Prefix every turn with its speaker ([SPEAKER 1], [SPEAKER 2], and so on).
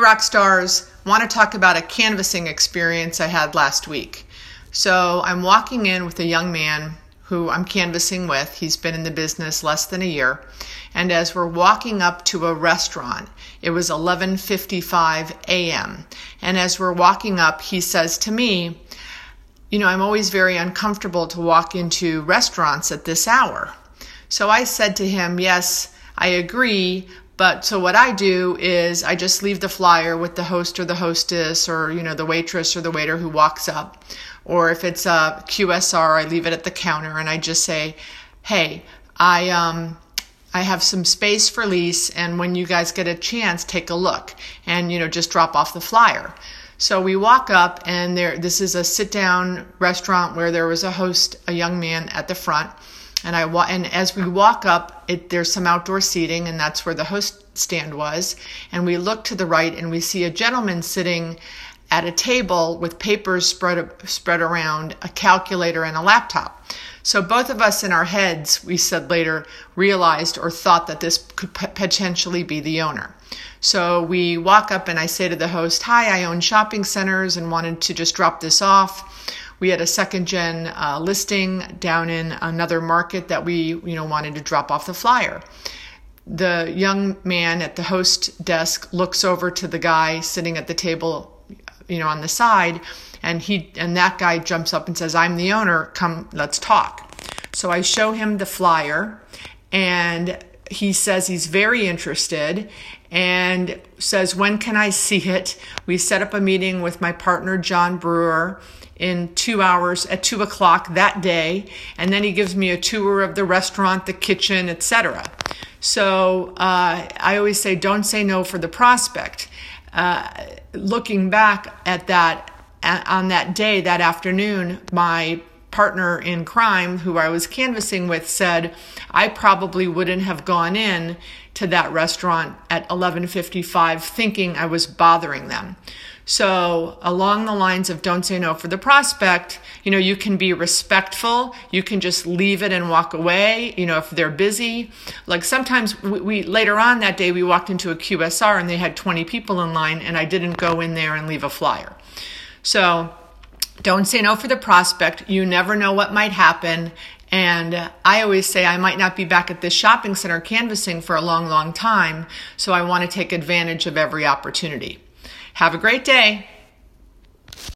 [SPEAKER 1] Rock stars, want to talk about a canvassing experience I had last week. So, I'm walking in with a young man who I'm canvassing with. He's been in the business less than a year. And as we're walking up to a restaurant, it was 11:55 a.m. And as we're walking up, he says to me, "You know, I'm always very uncomfortable to walk into restaurants at this hour." So I said to him, "Yes, I agree, but so what I do is I just leave the flyer with the host or the hostess or, you know, the waitress or the waiter who walks up. Or if it's a QSR, I leave it at the counter and I just say, hey, I, um, I have some space for lease and when you guys get a chance, take a look and, you know, just drop off the flyer. So we walk up and there, this is a sit down restaurant where there was a host, a young man at the front and I wa- and as we walk up, it, there's some outdoor seating, and that's where the host stand was. And we look to the right, and we see a gentleman sitting at a table with papers spread spread around, a calculator, and a laptop. So both of us in our heads, we said later, realized or thought that this could potentially be the owner. So we walk up and I say to the host, "Hi, I own shopping centers and wanted to just drop this off." we had a second gen uh, listing down in another market that we you know wanted to drop off the flyer the young man at the host desk looks over to the guy sitting at the table you know on the side and he and that guy jumps up and says i'm the owner come let's talk so i show him the flyer and he says he's very interested and says when can i see it we set up a meeting with my partner john brewer in two hours at two o'clock that day, and then he gives me a tour of the restaurant, the kitchen, etc. So uh, I always say, don't say no for the prospect. Uh, looking back at that on that day, that afternoon, my partner in crime who I was canvassing with said I probably wouldn't have gone in to that restaurant at 11:55 thinking I was bothering them. So, along the lines of don't say no for the prospect, you know, you can be respectful. You can just leave it and walk away, you know, if they're busy. Like sometimes we, we, later on that day, we walked into a QSR and they had 20 people in line and I didn't go in there and leave a flyer. So, don't say no for the prospect. You never know what might happen. And I always say I might not be back at this shopping center canvassing for a long, long time. So I want to take advantage of every opportunity. Have a great day.